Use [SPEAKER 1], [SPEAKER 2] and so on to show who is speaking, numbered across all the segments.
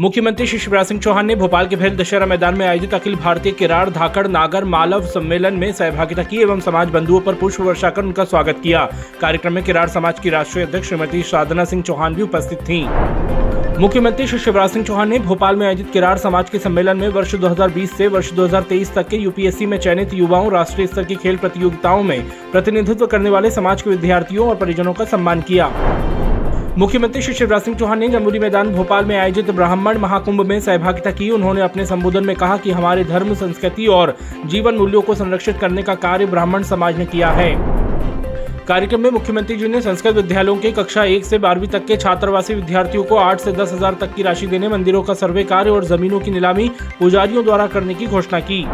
[SPEAKER 1] मुख्यमंत्री श्री शिवराज सिंह चौहान ने भोपाल के भेल दशहरा मैदान में आयोजित अखिल भारतीय किराड़, धाकड़, नागर, मालव सम्मेलन में सहभागिता की एवं समाज बंधुओं पर पुष्प वर्षा कर उनका स्वागत किया कार्यक्रम में किराड़ समाज की राष्ट्रीय अध्यक्ष श्रीमती साधना सिंह चौहान भी उपस्थित थीं। मुख्यमंत्री श्री शिवराज सिंह चौहान ने भोपाल में आयोजित किराड़ समाज के सम्मेलन में वर्ष 2020 से वर्ष 2023 तक के यूपीएससी में चयनित युवाओं, राष्ट्रीय स्तर की खेल प्रतियोगिताओं में प्रतिनिधित्व करने वाले समाज के विद्यार्थियों और परिजनों का सम्मान किया मुख्यमंत्री श्री शिवराज सिंह चौहान ने जमुरी मैदान, भोपाल में आयोजित ब्राह्मण महाकुंभ में सहभागिता की। उन्होंने अपने संबोधन में कहा कि हमारे धर्म, संस्कृति और जीवन मूल्यों को संरक्षित करने का कार्य ब्राह्मण समाज ने किया है। कार्यक्रम में मुख्यमंत्री जी ने संस्कृत विद्यालयों के कक्षा एक से बारहवीं तक के छात्रावासी विद्यार्थियों को आठ से दस हज़ार तक की राशि देने, मंदिरों का सर्वे कार्य और जमीनों की नीलामी पुजारियों द्वारा करने की घोषणा की।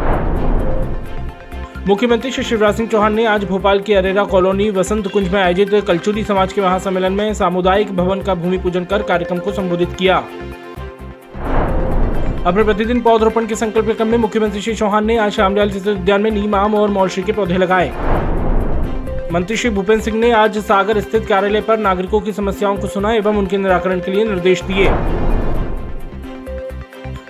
[SPEAKER 1] मुख्यमंत्री श्री शिवराज सिंह चौहान ने आज भोपाल के अरेरा कॉलोनी वसंत कुंज में आयोजित कलचुरी समाज के महासम्मेलन में सामुदायिक भवन का भूमि पूजन कर कार्यक्रम को संबोधित किया। अपने प्रतिदिन पौधरोपण के संकल्प क्रम में मुख्यमंत्री श्री चौहान ने आज श्यामलाल चित्र उद्यान में नीम, आम और मौलश्री के पौधे लगाए। मंत्री श्री भूपेन्द्र सिंह ने आज सागर स्थित कार्यालय पर नागरिकों की समस्याओं को सुना एवं उनके निराकरण के लिए निर्देश दिए।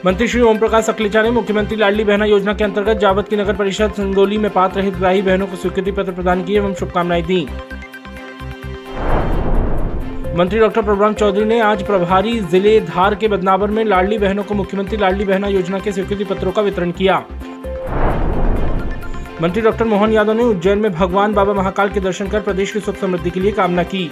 [SPEAKER 1] मंत्री श्री ओम प्रकाश अखलेचा ने मुख्यमंत्री लाडली बहना योजना के अंतर्गत जावत की नगर परिषद संगोली में पात्र हितग्राही बहनों को स्वीकृति पत्र प्रदान किए एवं शुभकामनाएँ दी। मंत्री डॉक्टर प्रभुराम चौधरी ने आज प्रभारी ज़िले धार के बदनावर में लाडली बहनों को मुख्यमंत्री लाडली बहना योजना के स्वीकृति पत्रों का वितरण किया। मंत्री डॉक्टर मोहन यादव ने उज्जैन में भगवान बाबा महाकाल के दर्शन कर प्रदेश की सुख समृद्धि के लिए कामना की।